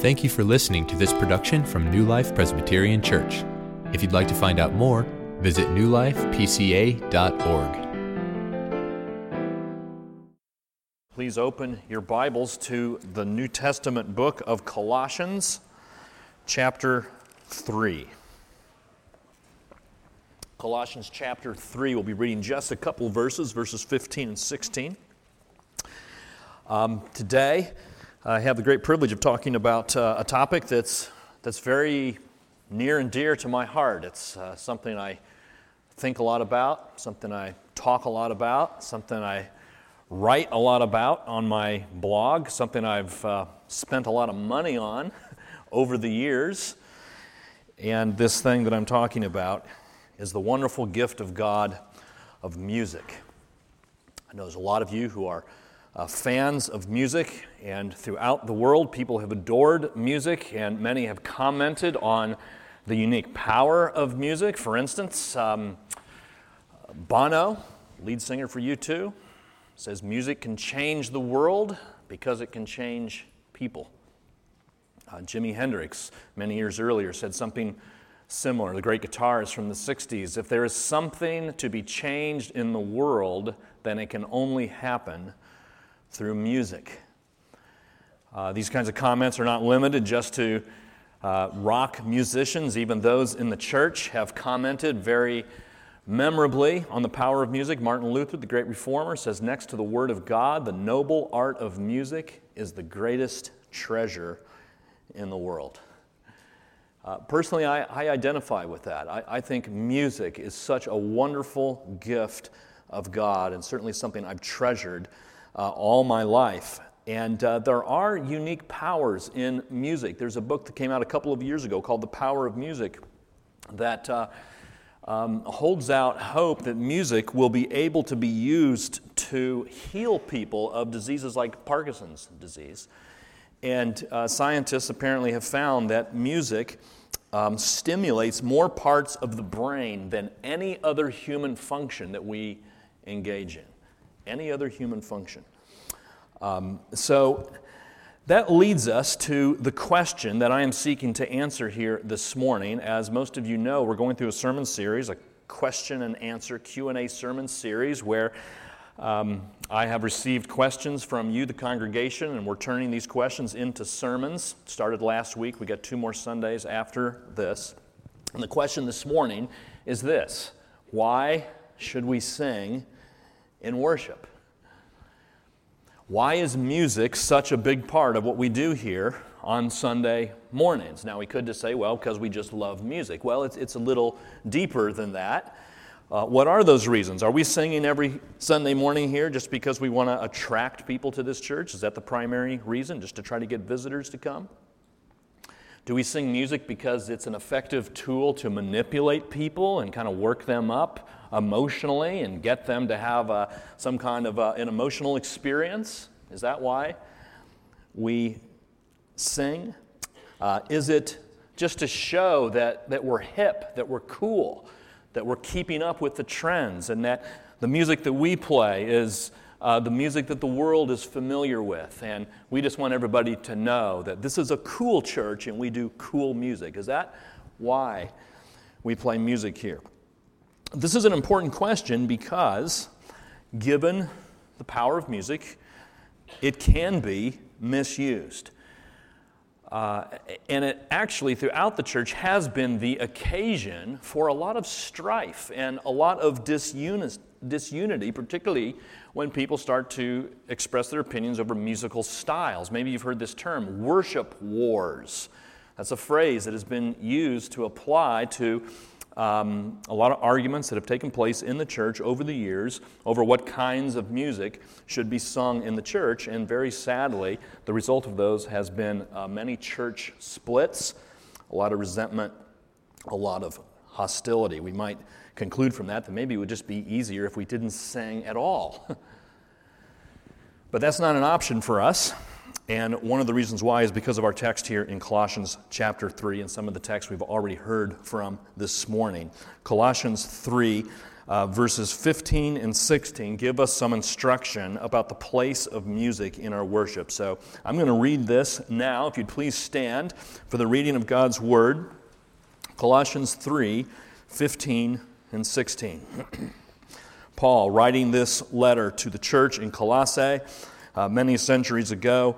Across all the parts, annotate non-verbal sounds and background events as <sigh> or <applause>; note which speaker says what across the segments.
Speaker 1: Thank you for listening to this production from New Life Presbyterian Church. If you'd like to find out more, visit newlifepca.org.
Speaker 2: Please open your Bibles to the New Testament book of Colossians, chapter 3. Colossians chapter 3, we'll be reading just a couple verses, verses 15 and 16. Um, today, I have the great privilege of talking about uh, a topic that's, that's very near and dear to my heart. It's uh, something I think a lot about, something I talk a lot about, something I write a lot about on my blog, something I've uh, spent a lot of money on <laughs> over the years. And this thing that I'm talking about is the wonderful gift of God of music. I know there's a lot of you who are uh, fans of music, and throughout the world, people have adored music, and many have commented on the unique power of music. For instance, um, Bono, lead singer for U2, says music can change the world because it can change people. Uh, Jimi Hendrix, many years earlier, said something similar. The great guitarist from the 60s if there is something to be changed in the world, then it can only happen through music. Uh, these kinds of comments are not limited just to uh, rock musicians. Even those in the church have commented very memorably on the power of music. Martin Luther, the great reformer, says next to the Word of God, the noble art of music is the greatest treasure in the world. Uh, personally, I, I, identify with that. I, I think music is such a wonderful gift of God and certainly something I've treasured uh, all my life. And uh, there are unique powers in music. There's a book that came out a couple of years ago called The Power of Music that uh, um, holds out hope that music will be able to be used to heal people of diseases like Parkinson's disease. And uh, scientists apparently have found that music um, stimulates more parts of the brain than any other human function that we engage in any other human function. Um, so that leads us to the question that I am seeking to answer here this morning. As most of you know, we're going through a sermon series, a question and answer Q&A sermon series where um, I have received questions from you, the congregation, and we're turning these questions into sermons. Started last week. We got two more Sundays after this. And the question this morning is this Why should we sing in worship. Why is music such a big part of what we do here on Sunday mornings? Now, we could just say, well, because we just love music. Well, it's, it's a little deeper than that. Uh, what are those reasons? Are we singing every Sunday morning here just because we want to attract people to this church? Is that the primary reason, just to try to get visitors to come? Do we sing music because it's an effective tool to manipulate people and kind of work them up emotionally and get them to have a, some kind of a, an emotional experience? Is that why we sing? Uh, is it just to show that, that we're hip, that we're cool, that we're keeping up with the trends, and that the music that we play is uh, the music that the world is familiar with. And we just want everybody to know that this is a cool church and we do cool music. Is that why we play music here? This is an important question because, given the power of music, it can be misused. Uh, and it actually, throughout the church, has been the occasion for a lot of strife and a lot of disunity, disunity, particularly when people start to express their opinions over musical styles. Maybe you've heard this term, worship wars. That's a phrase that has been used to apply to um, a lot of arguments that have taken place in the church over the years over what kinds of music should be sung in the church. And very sadly, the result of those has been uh, many church splits, a lot of resentment, a lot of hostility. We might conclude from that that maybe it would just be easier if we didn't sing at all. <laughs> but that's not an option for us. And one of the reasons why is because of our text here in Colossians chapter 3 and some of the texts we've already heard from this morning. Colossians 3, uh, verses 15 and 16 give us some instruction about the place of music in our worship. So I'm going to read this now. If you'd please stand for the reading of God's Word Colossians 3 15 and 16. <clears throat> Paul, writing this letter to the church in Colossae uh, many centuries ago,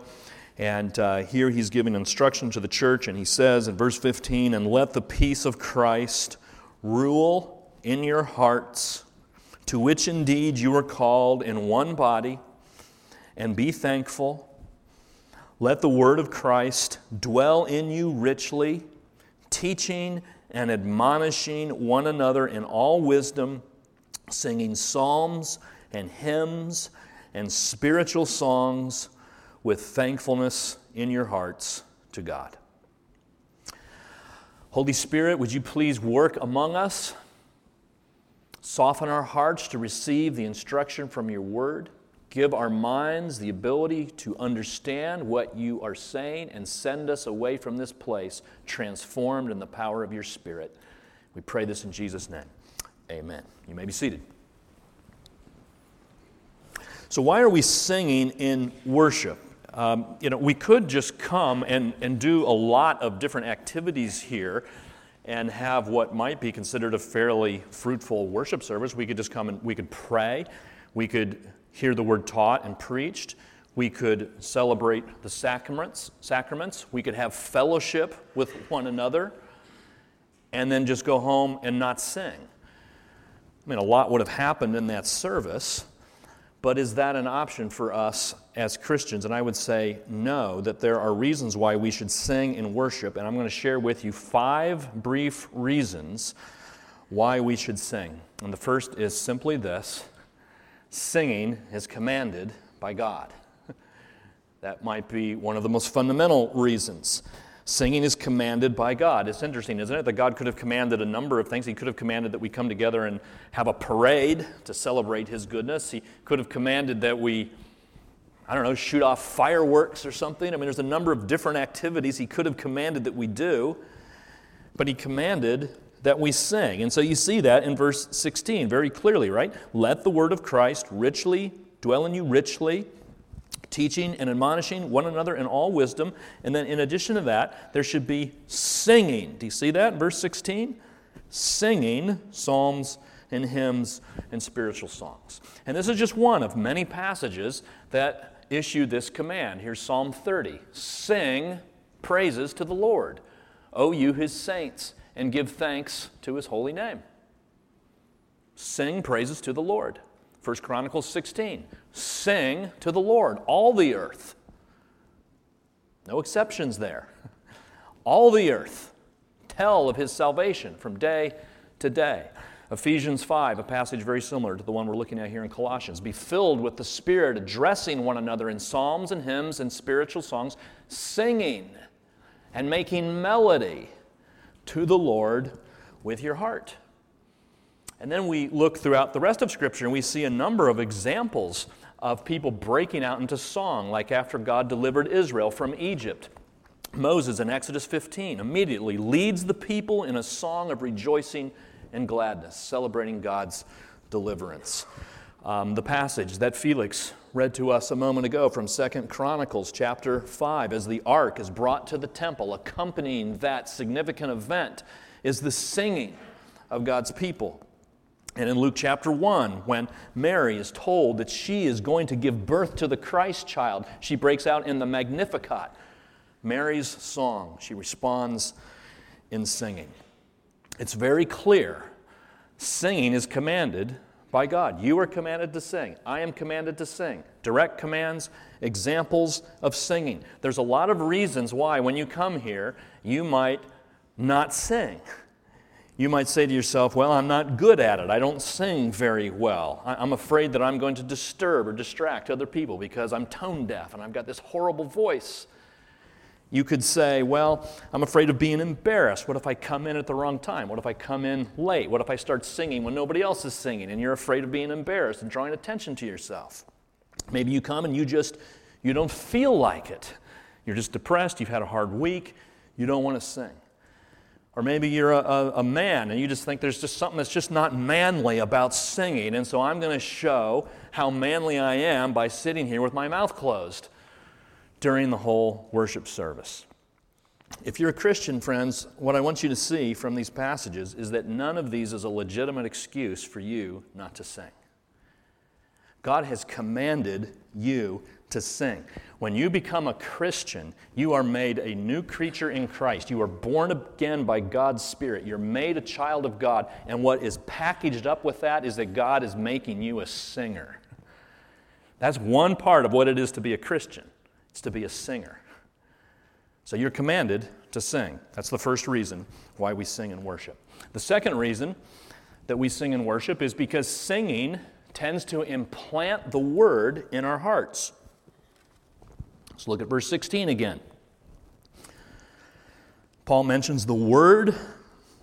Speaker 2: and uh, here he's giving instruction to the church, and he says in verse 15, And let the peace of Christ rule in your hearts, to which indeed you are called in one body, and be thankful. Let the word of Christ dwell in you richly, teaching and admonishing one another in all wisdom, singing psalms and hymns and spiritual songs with thankfulness in your hearts to God. Holy Spirit, would you please work among us? Soften our hearts to receive the instruction from your word. Give our minds the ability to understand what you are saying and send us away from this place transformed in the power of your Spirit. We pray this in Jesus' name. Amen. You may be seated. So, why are we singing in worship? Um, you know, we could just come and, and do a lot of different activities here and have what might be considered a fairly fruitful worship service. We could just come and we could pray. We could hear the word taught and preached. We could celebrate the sacraments, sacraments. We could have fellowship with one another and then just go home and not sing. I mean, a lot would have happened in that service, but is that an option for us as Christians? And I would say no, that there are reasons why we should sing in worship, and I'm going to share with you five brief reasons why we should sing. And the first is simply this singing is commanded by God. <laughs> That might be one of the most fundamental reasons. Singing is commanded by God. It's interesting, isn't it? That God could have commanded a number of things. He could have commanded that we come together and have a parade to celebrate His goodness. He could have commanded that we, I don't know, shoot off fireworks or something. I mean, there's a number of different activities He could have commanded that we do. But He commanded that we sing. And so you see that in verse 16 very clearly, right? Let the word of Christ richly dwell in you richly, teaching and admonishing one another in all wisdom. And then in addition to that, there should be singing. Do you see that? Verse 16? Singing psalms and hymns and spiritual songs. And this is just one of many passages that issue this command. Here's Psalm 30 Sing praises to the Lord, O you his saints and give thanks to his holy name. Sing praises to the Lord. 1 Chronicles 16. Sing to the Lord, all the earth. No exceptions there. <laughs> All the earth tell of his salvation from day to day. Ephesians 5, a passage very similar to the one we're looking at here in Colossians. Be filled with the Spirit, addressing one another in psalms and hymns and spiritual songs, singing and making melody to the Lord with your heart. And then we look throughout the rest of Scripture and we see a number of examples of people breaking out into song, like after God delivered Israel from Egypt. Moses in Exodus 15 immediately leads the people in a song of rejoicing and gladness, celebrating God's deliverance. Um, the passage that Felix read to us a moment ago from Second Chronicles chapter 5 as the ark is brought to the temple, accompanying that significant event is the singing of God's people. And in Luke chapter 1, when Mary is told that she is going to give birth to the Christ child, she breaks out in the Magnificat. Mary's song, she responds in singing. It's very clear singing is commanded by God. You are commanded to sing. I am commanded to sing. Direct commands, examples of singing. There's a lot of reasons why, when you come here, you might not sing. <laughs> You might say to yourself, Well, I'm not good at it. I don't sing very well. I'm afraid that I'm going to disturb or distract other people because I'm tone deaf and I've got this horrible voice. You could say, Well, I'm afraid of being embarrassed. What if I come in at the wrong time? What if I come in late? What if I start singing when nobody else is singing and you're afraid of being embarrassed and drawing attention to yourself? Maybe you come and you just you don't feel like it. You're just depressed, you've had a hard week, you don't want to sing. Or maybe you're a, a, a, man and you just think there's just something that's just not manly about singing, and so I'm going to show how manly I am by sitting here with my mouth closed during the whole worship service. If you're a Christian, friends, what I want you to see from these passages is that none of these is a legitimate excuse for you not to sing. God has commanded you to sing. When you become a Christian, you are made a new creature in Christ. You are born again by God's Spirit. You're made a child of God. And what is packaged up with that is that God is making you a singer. That's one part of what it is to be a Christian. It's to be a singer. So you're commanded to sing. That's the first reason why we sing and worship. The second reason that we sing and worship is because singing tends to implant the word in our hearts. Let's look at verse 16 again. Paul mentions the word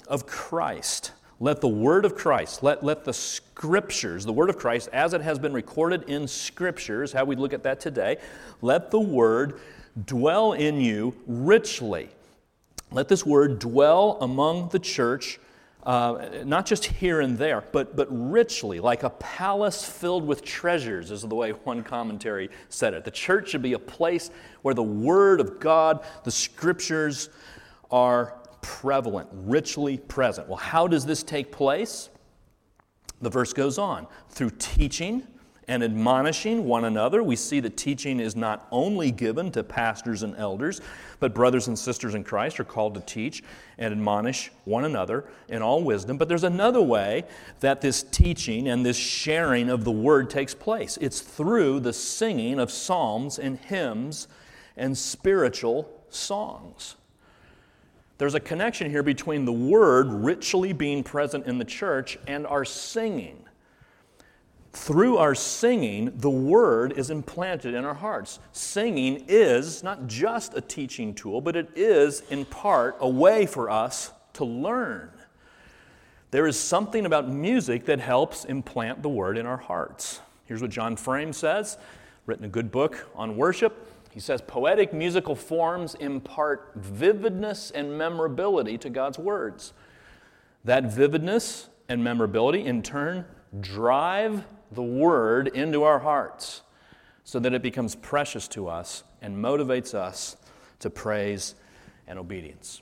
Speaker 2: of Christ. Let the word of Christ, let, let the scriptures, the word of Christ, as it has been recorded in scriptures, how we look at that today, let the word dwell in you richly. Let this word dwell among the church uh, not just here and there, but, but richly, like a palace filled with treasures, is the way one commentary said it. The church should be a place where the Word of God, the Scriptures, are prevalent, richly present. Well, how does this take place? The verse goes on through teaching and admonishing one another. We see that teaching is not only given to pastors and elders, but brothers and sisters in Christ are called to teach and admonish one another in all wisdom. But there's another way that this teaching and this sharing of the word takes place it's through the singing of psalms and hymns and spiritual songs. There's a connection here between the word richly being present in the church and our singing through our singing, the word is implanted in our hearts. Singing is not just a teaching tool, but it is, in part, a way for us to learn. There is something about music that helps implant the word in our hearts. Here's what John Frame says, written a good book on worship. He says, Poetic musical forms impart vividness and memorability to God's words. That vividness and memorability, in turn, drive the Word into our hearts so that it becomes precious to us and motivates us to praise and obedience.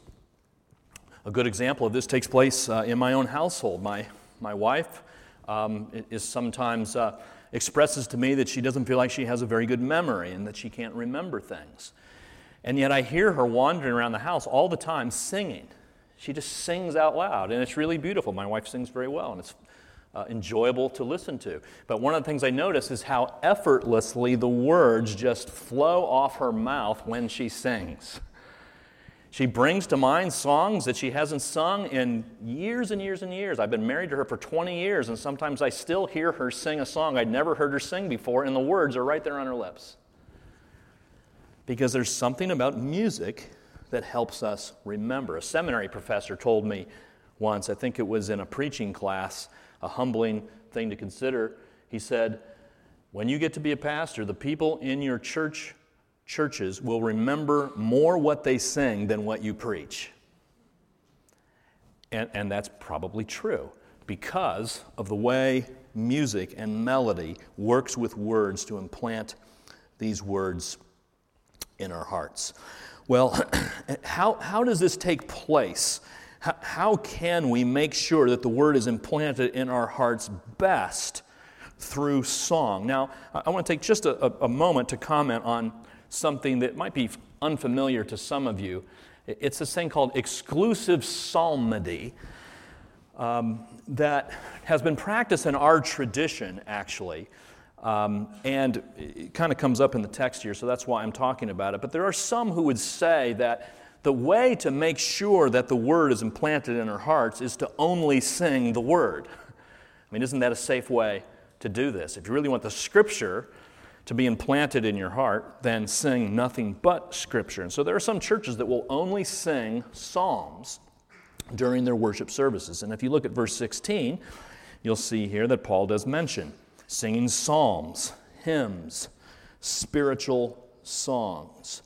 Speaker 2: A good example of this takes place uh, in my own household. My, my wife um, is sometimes uh, expresses to me that she doesn't feel like she has a very good memory and that she can't remember things. And yet I hear her wandering around the house all the time singing. She just sings out loud, and it's really beautiful. My wife sings very well, and it's uh, enjoyable to listen to. But one of the things I notice is how effortlessly the words just flow off her mouth when she sings. She brings to mind songs that she hasn't sung in years and years and years. I've been married to her for 20 years, and sometimes I still hear her sing a song I'd never heard her sing before, and the words are right there on her lips. Because there's something about music that helps us remember. A seminary professor told me once, I think it was in a preaching class, a humbling thing to consider. He said, When you get to be a pastor, the people in your church churches will remember more what they sing than what you preach. And, and that's probably true because of the way music and melody works with words to implant these words in our hearts. Well, <clears throat> how, how does this take place? How, can we make sure that the word is implanted in our hearts best through song? Now, I want to take just a, a moment to comment on something that might be unfamiliar to some of you. It's this thing called exclusive psalmody um, that has been practiced in our tradition, actually. Um, and it kind of comes up in the text here, so that's why I'm talking about it. But there are some who would say that the way to make sure that the word is implanted in our hearts is to only sing the word. I mean, isn't that a safe way to do this? If you really want the scripture to be implanted in your heart, then sing nothing but scripture. And so there are some churches that will only sing psalms during their worship services. And if you look at verse 16, you'll see here that Paul does mention singing psalms, hymns, spiritual songs.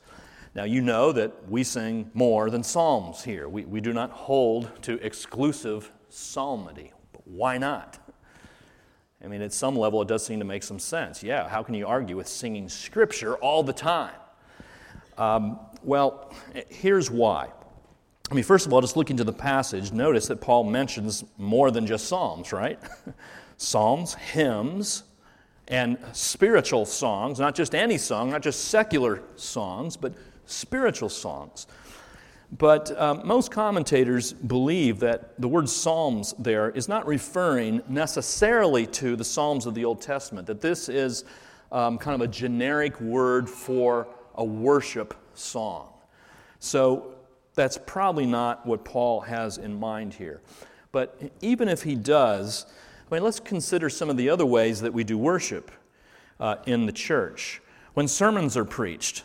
Speaker 2: Now, you know that we sing more than psalms here. We, we do not hold to exclusive psalmody. But why not? I mean, at some level, it does seem to make some sense. Yeah, how can you argue with singing scripture all the time? Um, well, here's why. I mean, first of all, just looking to the passage, notice that Paul mentions more than just psalms, right? <laughs> psalms, hymns, and spiritual songs, not just any song, not just secular songs, but spiritual songs. But um, most commentators believe that the word Psalms there is not referring necessarily to the Psalms of the Old Testament, that this is um, kind of a generic word for a worship song. So that's probably not what Paul has in mind here. But even if he does, I mean, let's consider some of the other ways that we do worship uh, in the church. When sermons are preached,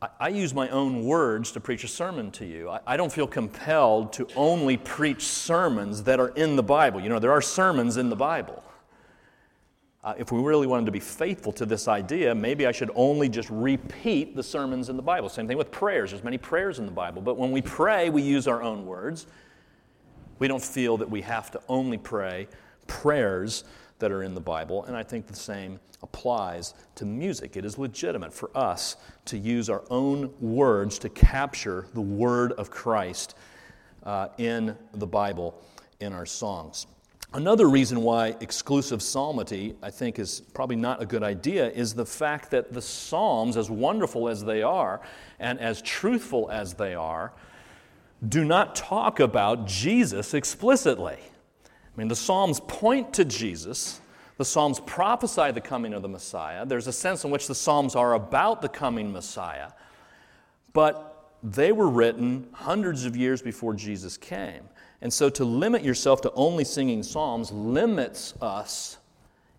Speaker 2: I, use my own words to preach a sermon to you. I, I don't feel compelled to only preach sermons that are in the Bible. You know, there are sermons in the Bible. Uh, if we really wanted to be faithful to this idea, maybe I should only just repeat the sermons in the Bible. Same thing with prayers. There's many prayers in the Bible. But when we pray, we use our own words. We don't feel that we have to only pray prayers that are in the Bible, and I think the same applies to music. It is legitimate for us to use our own words to capture the word of Christ uh, in the Bible in our songs. Another reason why exclusive psalmody, I think, is probably not a good idea is the fact that the Psalms, as wonderful as they are and as truthful as they are, do not talk about Jesus explicitly. I mean, the Psalms point to Jesus. The Psalms prophesy the coming of the Messiah. There's a sense in which the Psalms are about the coming Messiah, but they were written hundreds of years before Jesus came. And so to limit yourself to only singing Psalms limits us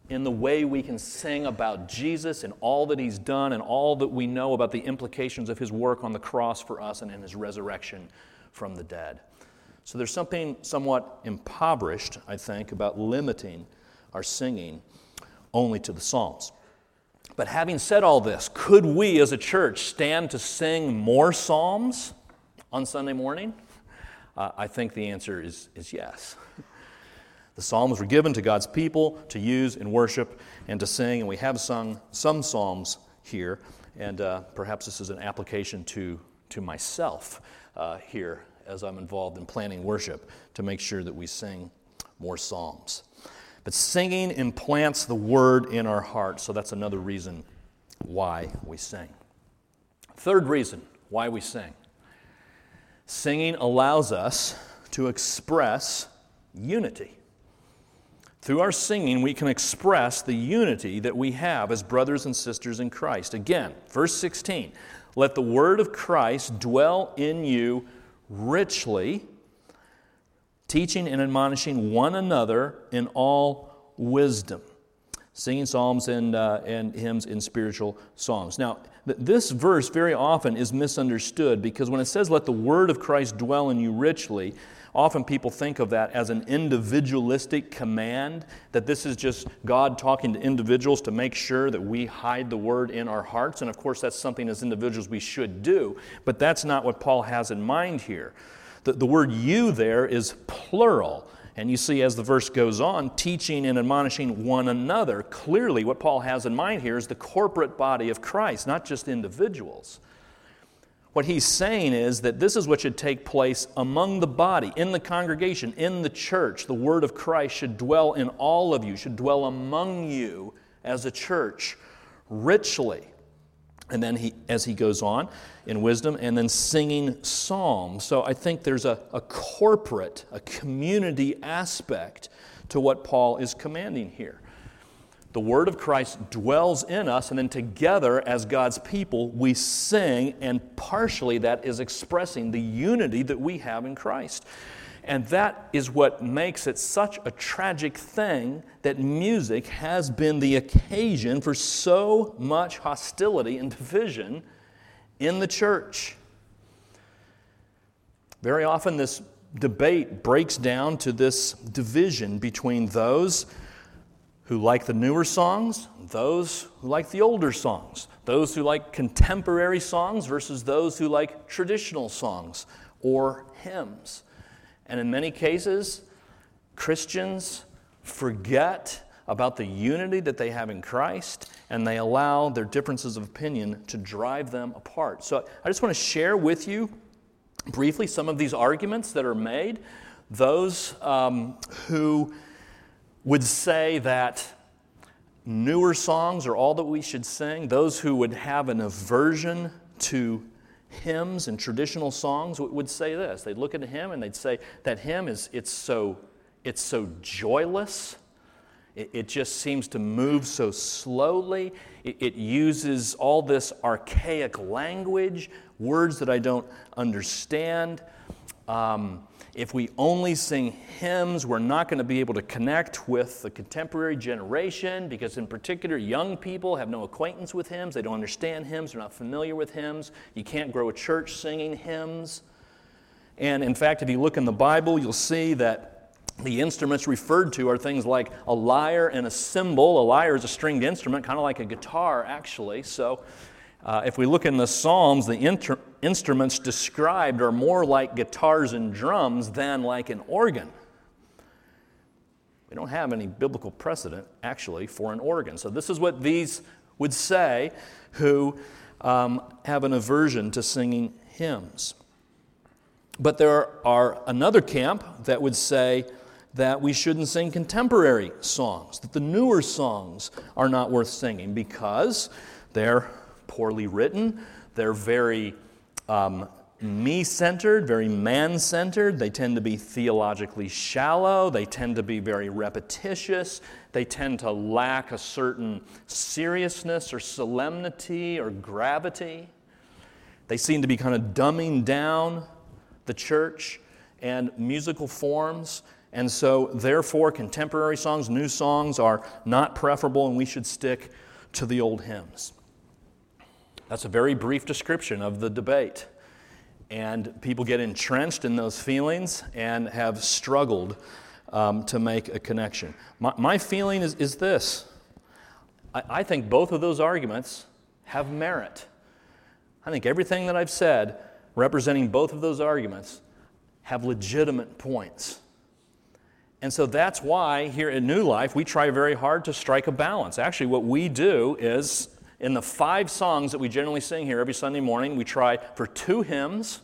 Speaker 2: in the way we can sing about Jesus and all that he's done and all that we know about the implications of his work on the cross for us and in his resurrection from the dead. So there's something somewhat impoverished, I think, about limiting our singing only to the Psalms. But having said all this, could we as a church stand to sing more Psalms on Sunday morning? Uh, I think the answer is, is yes. <laughs> The Psalms were given to God's people to use in worship and to sing, and we have sung some Psalms here, and uh, perhaps this is an application to, to myself uh, here as I'm involved in planning worship to make sure that we sing more psalms. But singing implants the word in our heart, so that's another reason why we sing. Third reason why we sing singing allows us to express unity. Through our singing, we can express the unity that we have as brothers and sisters in Christ. Again, verse 16 let the word of Christ dwell in you richly, teaching and admonishing one another in all wisdom. Singing psalms and, uh, and hymns in spiritual songs. Now, th- this verse very often is misunderstood because when it says, Let the word of Christ dwell in you richly, Often people think of that as an individualistic command, that this is just God talking to individuals to make sure that we hide the word in our hearts. And of course, that's something as individuals we should do, but that's not what Paul has in mind here. The, the word you there is plural. And you see, as the verse goes on, teaching and admonishing one another. Clearly, what Paul has in mind here is the corporate body of Christ, not just individuals. What he's saying is that this is what should take place among the body, in the congregation, in the church. The word of Christ should dwell in all of you, should dwell among you as a church richly. And then he, as he goes on in wisdom, and then singing psalms. So I think there's a, a corporate, a community aspect to what Paul is commanding here the word of Christ dwells in us, and then together as God's people, we sing, and partially that is expressing the unity that we have in Christ. And that is what makes it such a tragic thing that music has been the occasion for so much hostility and division in the church. Very often, this debate breaks down to this division between those who like the newer songs, those who like the older songs, those who like contemporary songs versus those who like traditional songs or hymns. And in many cases, Christians forget about the unity that they have in Christ and they allow their differences of opinion to drive them apart. So I just want to share with you briefly some of these arguments that are made. Those um, who would say that newer songs are all that we should sing, those who would have an aversion to hymns and traditional songs would say this. They'd look at a hymn and they'd say that hymn is it's so it's so joyless. It, it just seems to move so slowly. It, it uses all this archaic language, words that I don't understand. Um, if we only sing hymns, we're not going to be able to connect with the contemporary generation because, in particular, young people have no acquaintance with hymns. They don't understand hymns, they're not familiar with hymns. You can't grow a church singing hymns. And in fact, if you look in the Bible, you'll see that the instruments referred to are things like a lyre and a cymbal. A lyre is a stringed instrument, kind of like a guitar, actually. So uh, if we look in the Psalms, the inter- instruments described are more like guitars and drums than like an organ. We don't have any biblical precedent, actually, for an organ. So, this is what these would say who um, have an aversion to singing hymns. But there are another camp that would say that we shouldn't sing contemporary songs, that the newer songs are not worth singing because they're poorly written. They're very um, me centered, very man centered. They tend to be theologically shallow. They tend to be very repetitious. They tend to lack a certain seriousness or solemnity or gravity. They seem to be kind of dumbing down the church and musical forms. And so, therefore, contemporary songs, new songs are not preferable, and we should stick to the old hymns. That's a very brief description of the debate. And people get entrenched in those feelings and have struggled um, to make a connection. My, my feeling is, is this I, I think both of those arguments have merit. I think everything that I've said representing both of those arguments have legitimate points. And so that's why here at New Life we try very hard to strike a balance. Actually, what we do is in the five songs that we generally sing here every Sunday morning, we try for two hymns,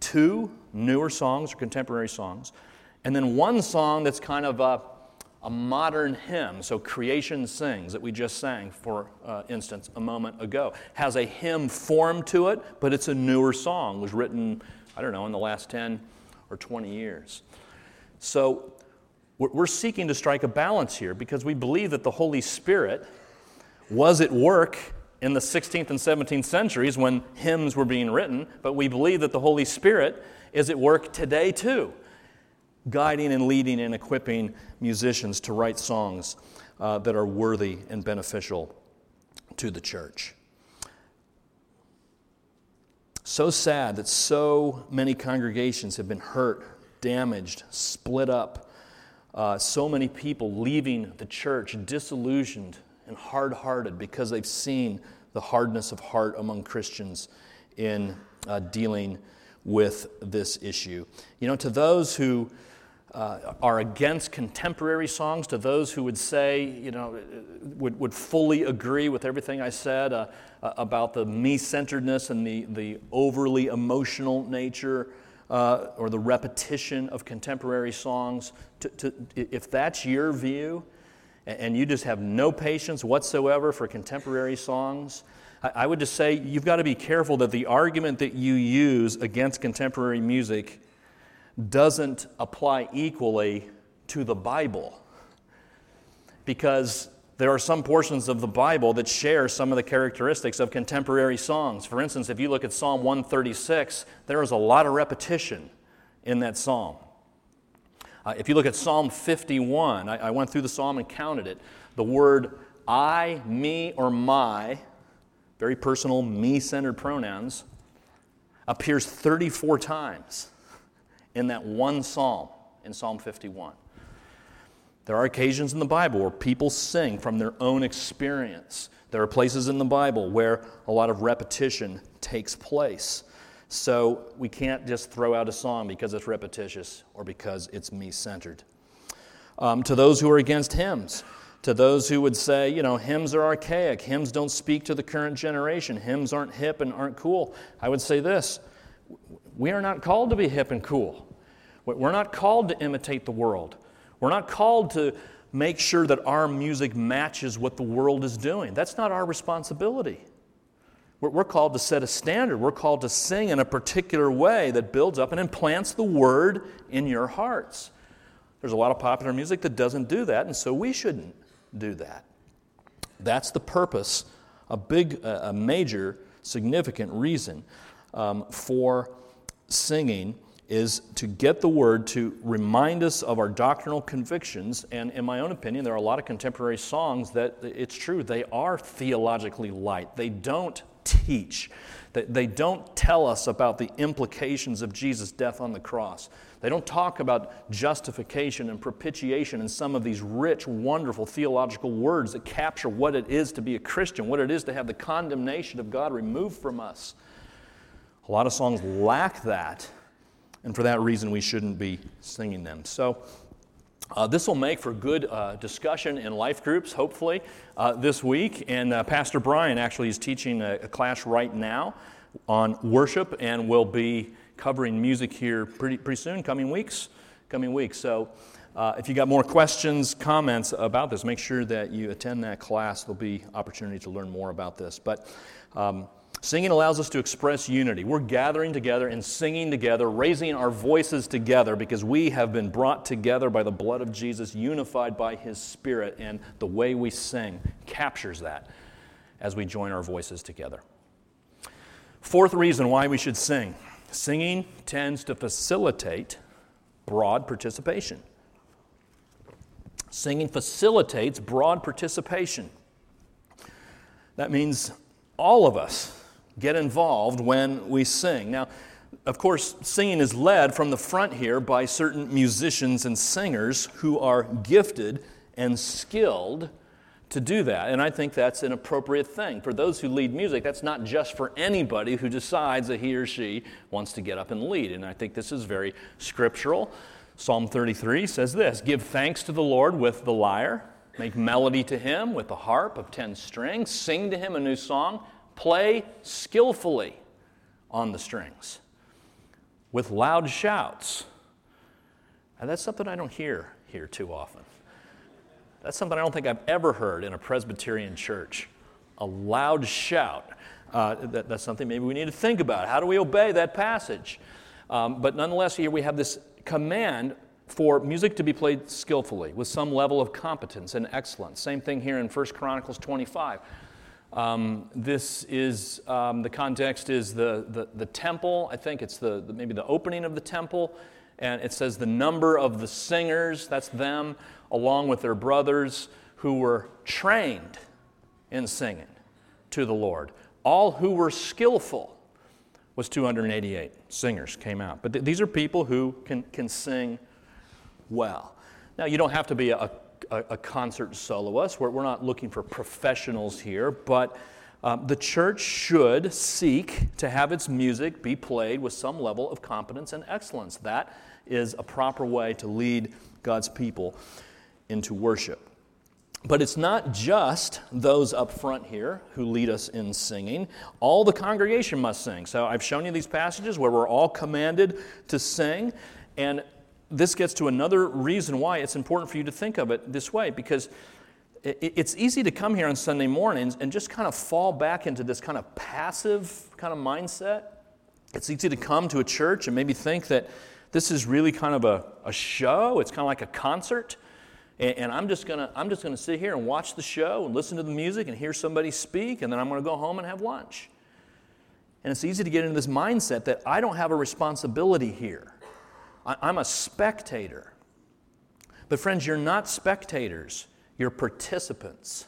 Speaker 2: two newer songs or contemporary songs, and then one song that's kind of a, a modern hymn. So, Creation Sings, that we just sang, for uh, instance, a moment ago, has a hymn form to it, but it's a newer song. Was written, I don't know, in the last 10 or 20 years. So, we're seeking to strike a balance here because we believe that the Holy Spirit was at work in the 16th and 17th centuries when hymns were being written, but we believe that the Holy Spirit is at work today too, guiding and leading and equipping musicians to write songs uh, that are worthy and beneficial to the church. So sad that so many congregations have been hurt, damaged, split up. Uh, so many people leaving the church disillusioned and hard hearted because they've seen the hardness of heart among Christians in uh, dealing with this issue. You know, to those who uh, are against contemporary songs, to those who would say, you know, would, would fully agree with everything I said uh, uh about the me centeredness and the, the overly emotional nature uh, or the repetition of contemporary songs, to, to, if that's your view, and you just have no patience whatsoever for contemporary songs, I would just say you've got to be careful that the argument that you use against contemporary music doesn't apply equally to the Bible. Because there are some portions of the Bible that share some of the characteristics of contemporary songs. For instance, if you look at Psalm 136, there is a lot of repetition in that psalm. Uh, if you look at Psalm 51, I, I went through the psalm and counted it. The word I, me, or my, very personal, me centered pronouns, appears 34 times in that one psalm, in Psalm 51. There are occasions in the Bible where people sing from their own experience. There are places in the Bible where a lot of repetition takes place. So we can't just throw out a song because it's repetitious or because it's me centered. Um, to those who are against hymns, to those who would say, you know, hymns are archaic, hymns don't speak to the current generation, hymns aren't hip and aren't cool, I would say this we are not called to be hip and cool. We're not called to imitate the world. We're not called to make sure that our music matches what the world is doing. That's not our responsibility. We're called to set a standard. We're called to sing in a particular way that builds up and implants the word in your hearts. There's a lot of popular music that doesn't do that, and so we shouldn't do that. That's the purpose, a big, a major, significant reason um, for singing is to get the word to remind us of our doctrinal convictions. And in my own opinion, there are a lot of contemporary songs that it's true, they are theologically light. They don't teach, they don't tell us about the implications of Jesus' death on the cross. They don't talk about justification and propitiation and some of these rich, wonderful theological words that capture what it is to be a Christian, what it is to have the condemnation of God removed from us. A lot of songs lack that and for that reason, we shouldn't be singing them. So, uh, this will make for good uh, discussion in life groups, hopefully, uh, this week. And uh, Pastor Brian actually is teaching a, a, class right now on worship and will be covering music here pretty, pretty soon, coming weeks. Coming weeks. So, uh, if you got more questions, comments about this, make sure that you attend that class. There'll be opportunity to learn more about this. But um, Singing allows us to express unity. We're gathering together and singing together, raising our voices together because we have been brought together by the blood of Jesus, unified by his Spirit, and the way we sing captures that as we join our voices together. Fourth reason why we should sing singing tends to facilitate broad participation. Singing facilitates broad participation. That means all of us get involved when we sing. Now, of course, singing is led from the front here by certain musicians and singers who are gifted and skilled to do that. And I think that's an appropriate thing. For those who lead music, that's not just for anybody who decides that he or she wants to get up and lead. And I think this is very scriptural. Psalm 33 says this Give thanks to the Lord with the lyre, make melody to him with the harp of ten strings, sing to him a new song play skillfully on the strings with loud shouts. And that's something I don't hear here too often. That's something I don't think I've ever heard in a Presbyterian church. A loud shout. Uh, that, that's something maybe we need to think about. How do we obey that passage? Um, but nonetheless, here we have this command for music to be played skillfully with some level of competence and excellence. Same thing here in 1 Chronicles 25. Um, this is um, the context is the, the, the, temple. I think it's the, the, maybe the opening of the temple, and it says the number of the singers. That's them, along with their brothers who were trained in singing to the Lord. All who were skillful was 288 singers came out. But th- these are people who can, can sing well. Now, you don't have to be a, a, a concert soloist. We're, we're not looking for professionals here, but um, the church should seek to have its music be played with some level of competence and excellence. That is a proper way to lead God's people into worship. But it's not just those up front here who lead us in singing. All the congregation must sing. So I've shown you these passages where we're all commanded to sing. And this gets to another reason why it's important for you to think of it this way because it's easy to come here on Sunday mornings and just kind of fall back into this kind of passive kind of mindset. It's easy to come to a church and maybe think that this is really kind of a, a show, it's kind of like a concert. And, and I'm just gonna I'm just gonna sit here and watch the show and listen to the music and hear somebody speak, and then I'm gonna go home and have lunch. And it's easy to get into this mindset that I don't have a responsibility here. I'm a spectator. But, friends, you're not spectators, you're participants.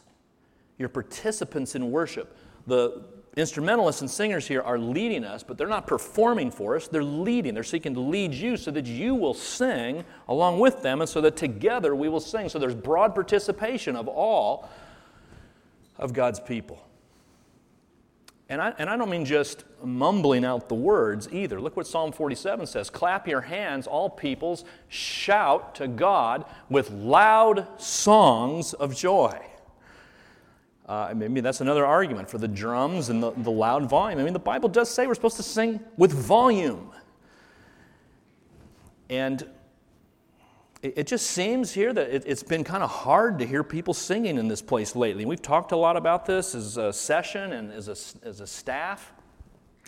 Speaker 2: You're participants in worship. The instrumentalists and singers here are leading us, but they're not performing for us. They're leading. They're seeking to lead you so that you will sing along with them and so that together we will sing. So there's broad participation of all of God's people. And I, and I don't mean just mumbling out the words either. Look what Psalm 47 says Clap your hands, all peoples, shout to God with loud songs of joy. Uh, maybe that's another argument for the drums and the, the loud volume. I mean, the Bible does say we're supposed to sing with volume. And it, just seems here that it, has been kind of hard to hear people singing in this place lately. We've talked a lot about this as a session and as a, as a staff.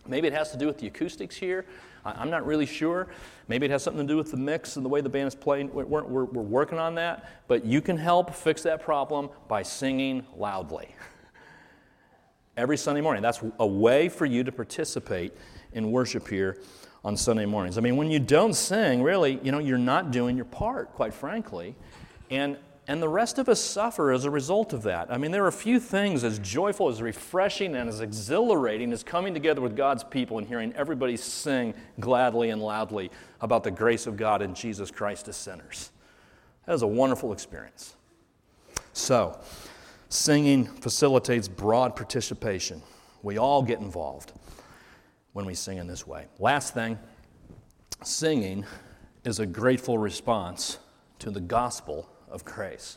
Speaker 2: Maybe it has to do with the acoustics here. I'm not really sure. Maybe it has something to do with the mix and the way the band is playing. We're, we're, we're working on that. But you can help fix that problem by singing loudly. <laughs> Every Sunday morning. That's a way for you to participate in worship here on Sunday mornings. I mean, when you don't sing, really, you know, you're not doing your part, quite frankly. And and the rest of us suffer as a result of that. I mean, there are a few things as joyful, as refreshing, and as exhilarating as coming together with God's people and hearing everybody sing gladly and loudly about the grace of God in Jesus Christ as sinners. That is a wonderful experience. So, singing facilitates broad participation. We all get involved when we sing in this way. Last thing singing is a grateful response to the gospel of grace.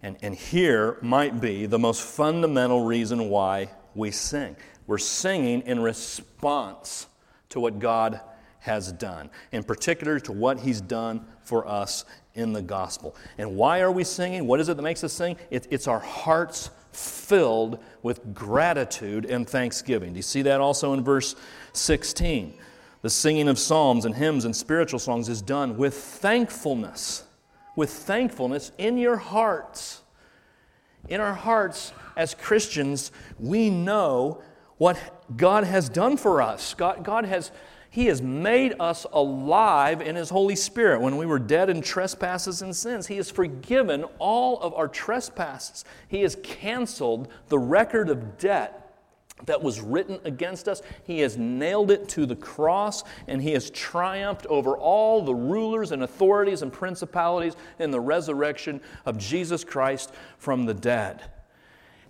Speaker 2: And, and here might be the most fundamental reason why we sing. We're singing in response to what God has done, in particular to what He's done for us in the gospel. And why are we singing? What is it that makes us sing? It, it's our hearts filled with gratitude and thanksgiving. Do you see that also in verse 16? The singing of psalms and hymns and spiritual songs is done with thankfulness with thankfulness in your hearts. In our hearts, as Christians, we know what God has done for us. God, God has, He has made us alive in His Holy Spirit. When we were dead in trespasses and sins, He has forgiven all of our trespasses. He has canceled the record of debt that was written against us. He has nailed it to the cross and he has triumphed over all the rulers and authorities and principalities in the resurrection of Jesus Christ from the dead.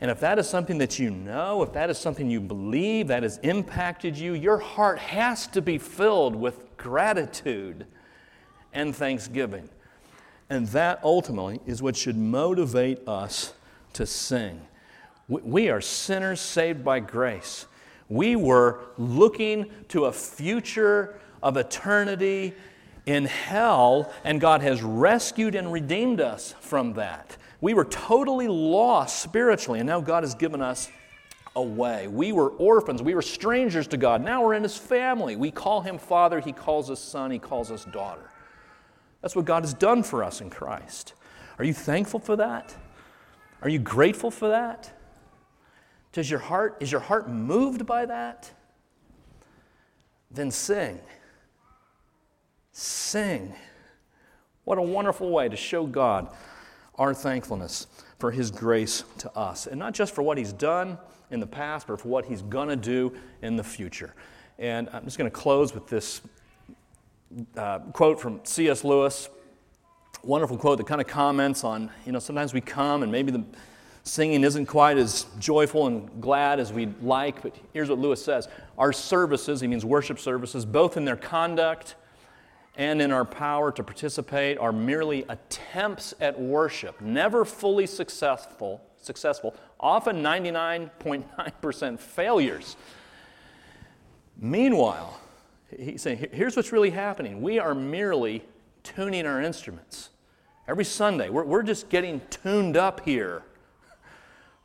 Speaker 2: And if that is something that you know, if that is something you believe, that has impacted you, your heart has to be filled with gratitude and thanksgiving. And that ultimately is what should motivate us to sing. We are sinners saved by grace. We were looking to a future of eternity in hell, and God has rescued and redeemed us from that. We were totally lost spiritually, and now God has given us a way. We were orphans. We were strangers to God. Now we're in His family. We call Him Father. He calls us Son. He calls us daughter. That's what God has done for us in Christ. Are you thankful for that? Are you grateful for that? Does your heart, is your heart moved by that? Then sing. Sing. What a wonderful way to show God our thankfulness for His grace to us. And not just for what He's done in the past, but for what He's going to do in the future. And I'm just going to close with this uh, quote from C.S. Lewis. Wonderful quote that kind of comments on, you know, sometimes we come and maybe the Singing isn't quite as joyful and glad as we'd like, but here's what Lewis says Our services, he means worship services, both in their conduct and in our power to participate, are merely attempts at worship, never fully successful, successful often 99.9% failures. Meanwhile, he's saying, here's what's really happening. We are merely tuning our instruments. Every Sunday, we're, we're just getting tuned up here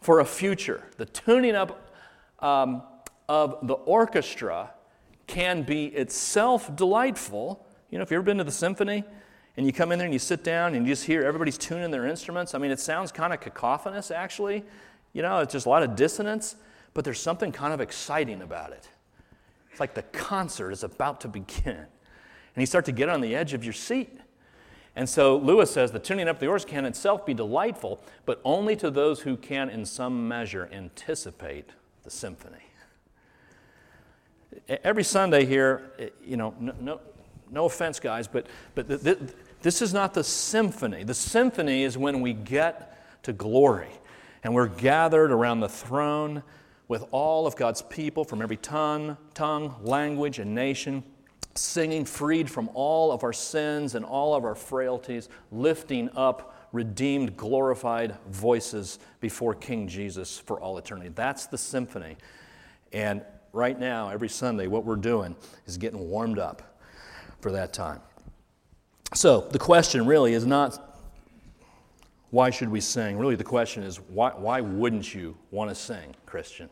Speaker 2: for a future. The tuning up um, of the orchestra can be itself delightful. You know, if you've ever been to the symphony and you come in there and you sit down and you just hear everybody's tuning their instruments, I mean, it sounds kind of cacophonous, actually. You know, it's just a lot of dissonance, but there's something kind of exciting about it. It's like the concert is about to begin. And you start to get on the edge of your seat. And so Lewis says the tuning up the oars can itself be delightful, but only to those who can, in some measure, anticipate the symphony. every Sunday here, you know, no, no, no offense, guys, but, but this is not the symphony. The symphony is when we get to glory and we're gathered around the throne with all of God's people from every tongue, tongue, language, and nation, singing freed from all of our sins and all of our frailties, lifting up redeemed, glorified voices before King Jesus for all eternity. That's the symphony. And right now, every Sunday, what we're doing is getting warmed up for that time. So the question really is not why should we sing? Really, the question is why, why wouldn't you want to sing, Christian?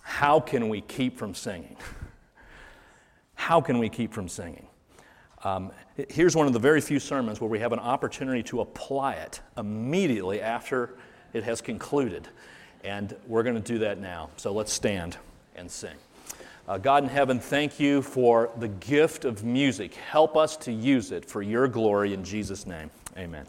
Speaker 2: How can we keep from singing? How can we keep from singing? Um, here's one of the very few sermons where we have an opportunity to apply it immediately after it has concluded. And we're going to do that now. So let's stand and sing. Uh, God in heaven, thank you for the gift of music. Help us to use it for your glory in Jesus' name. Amen.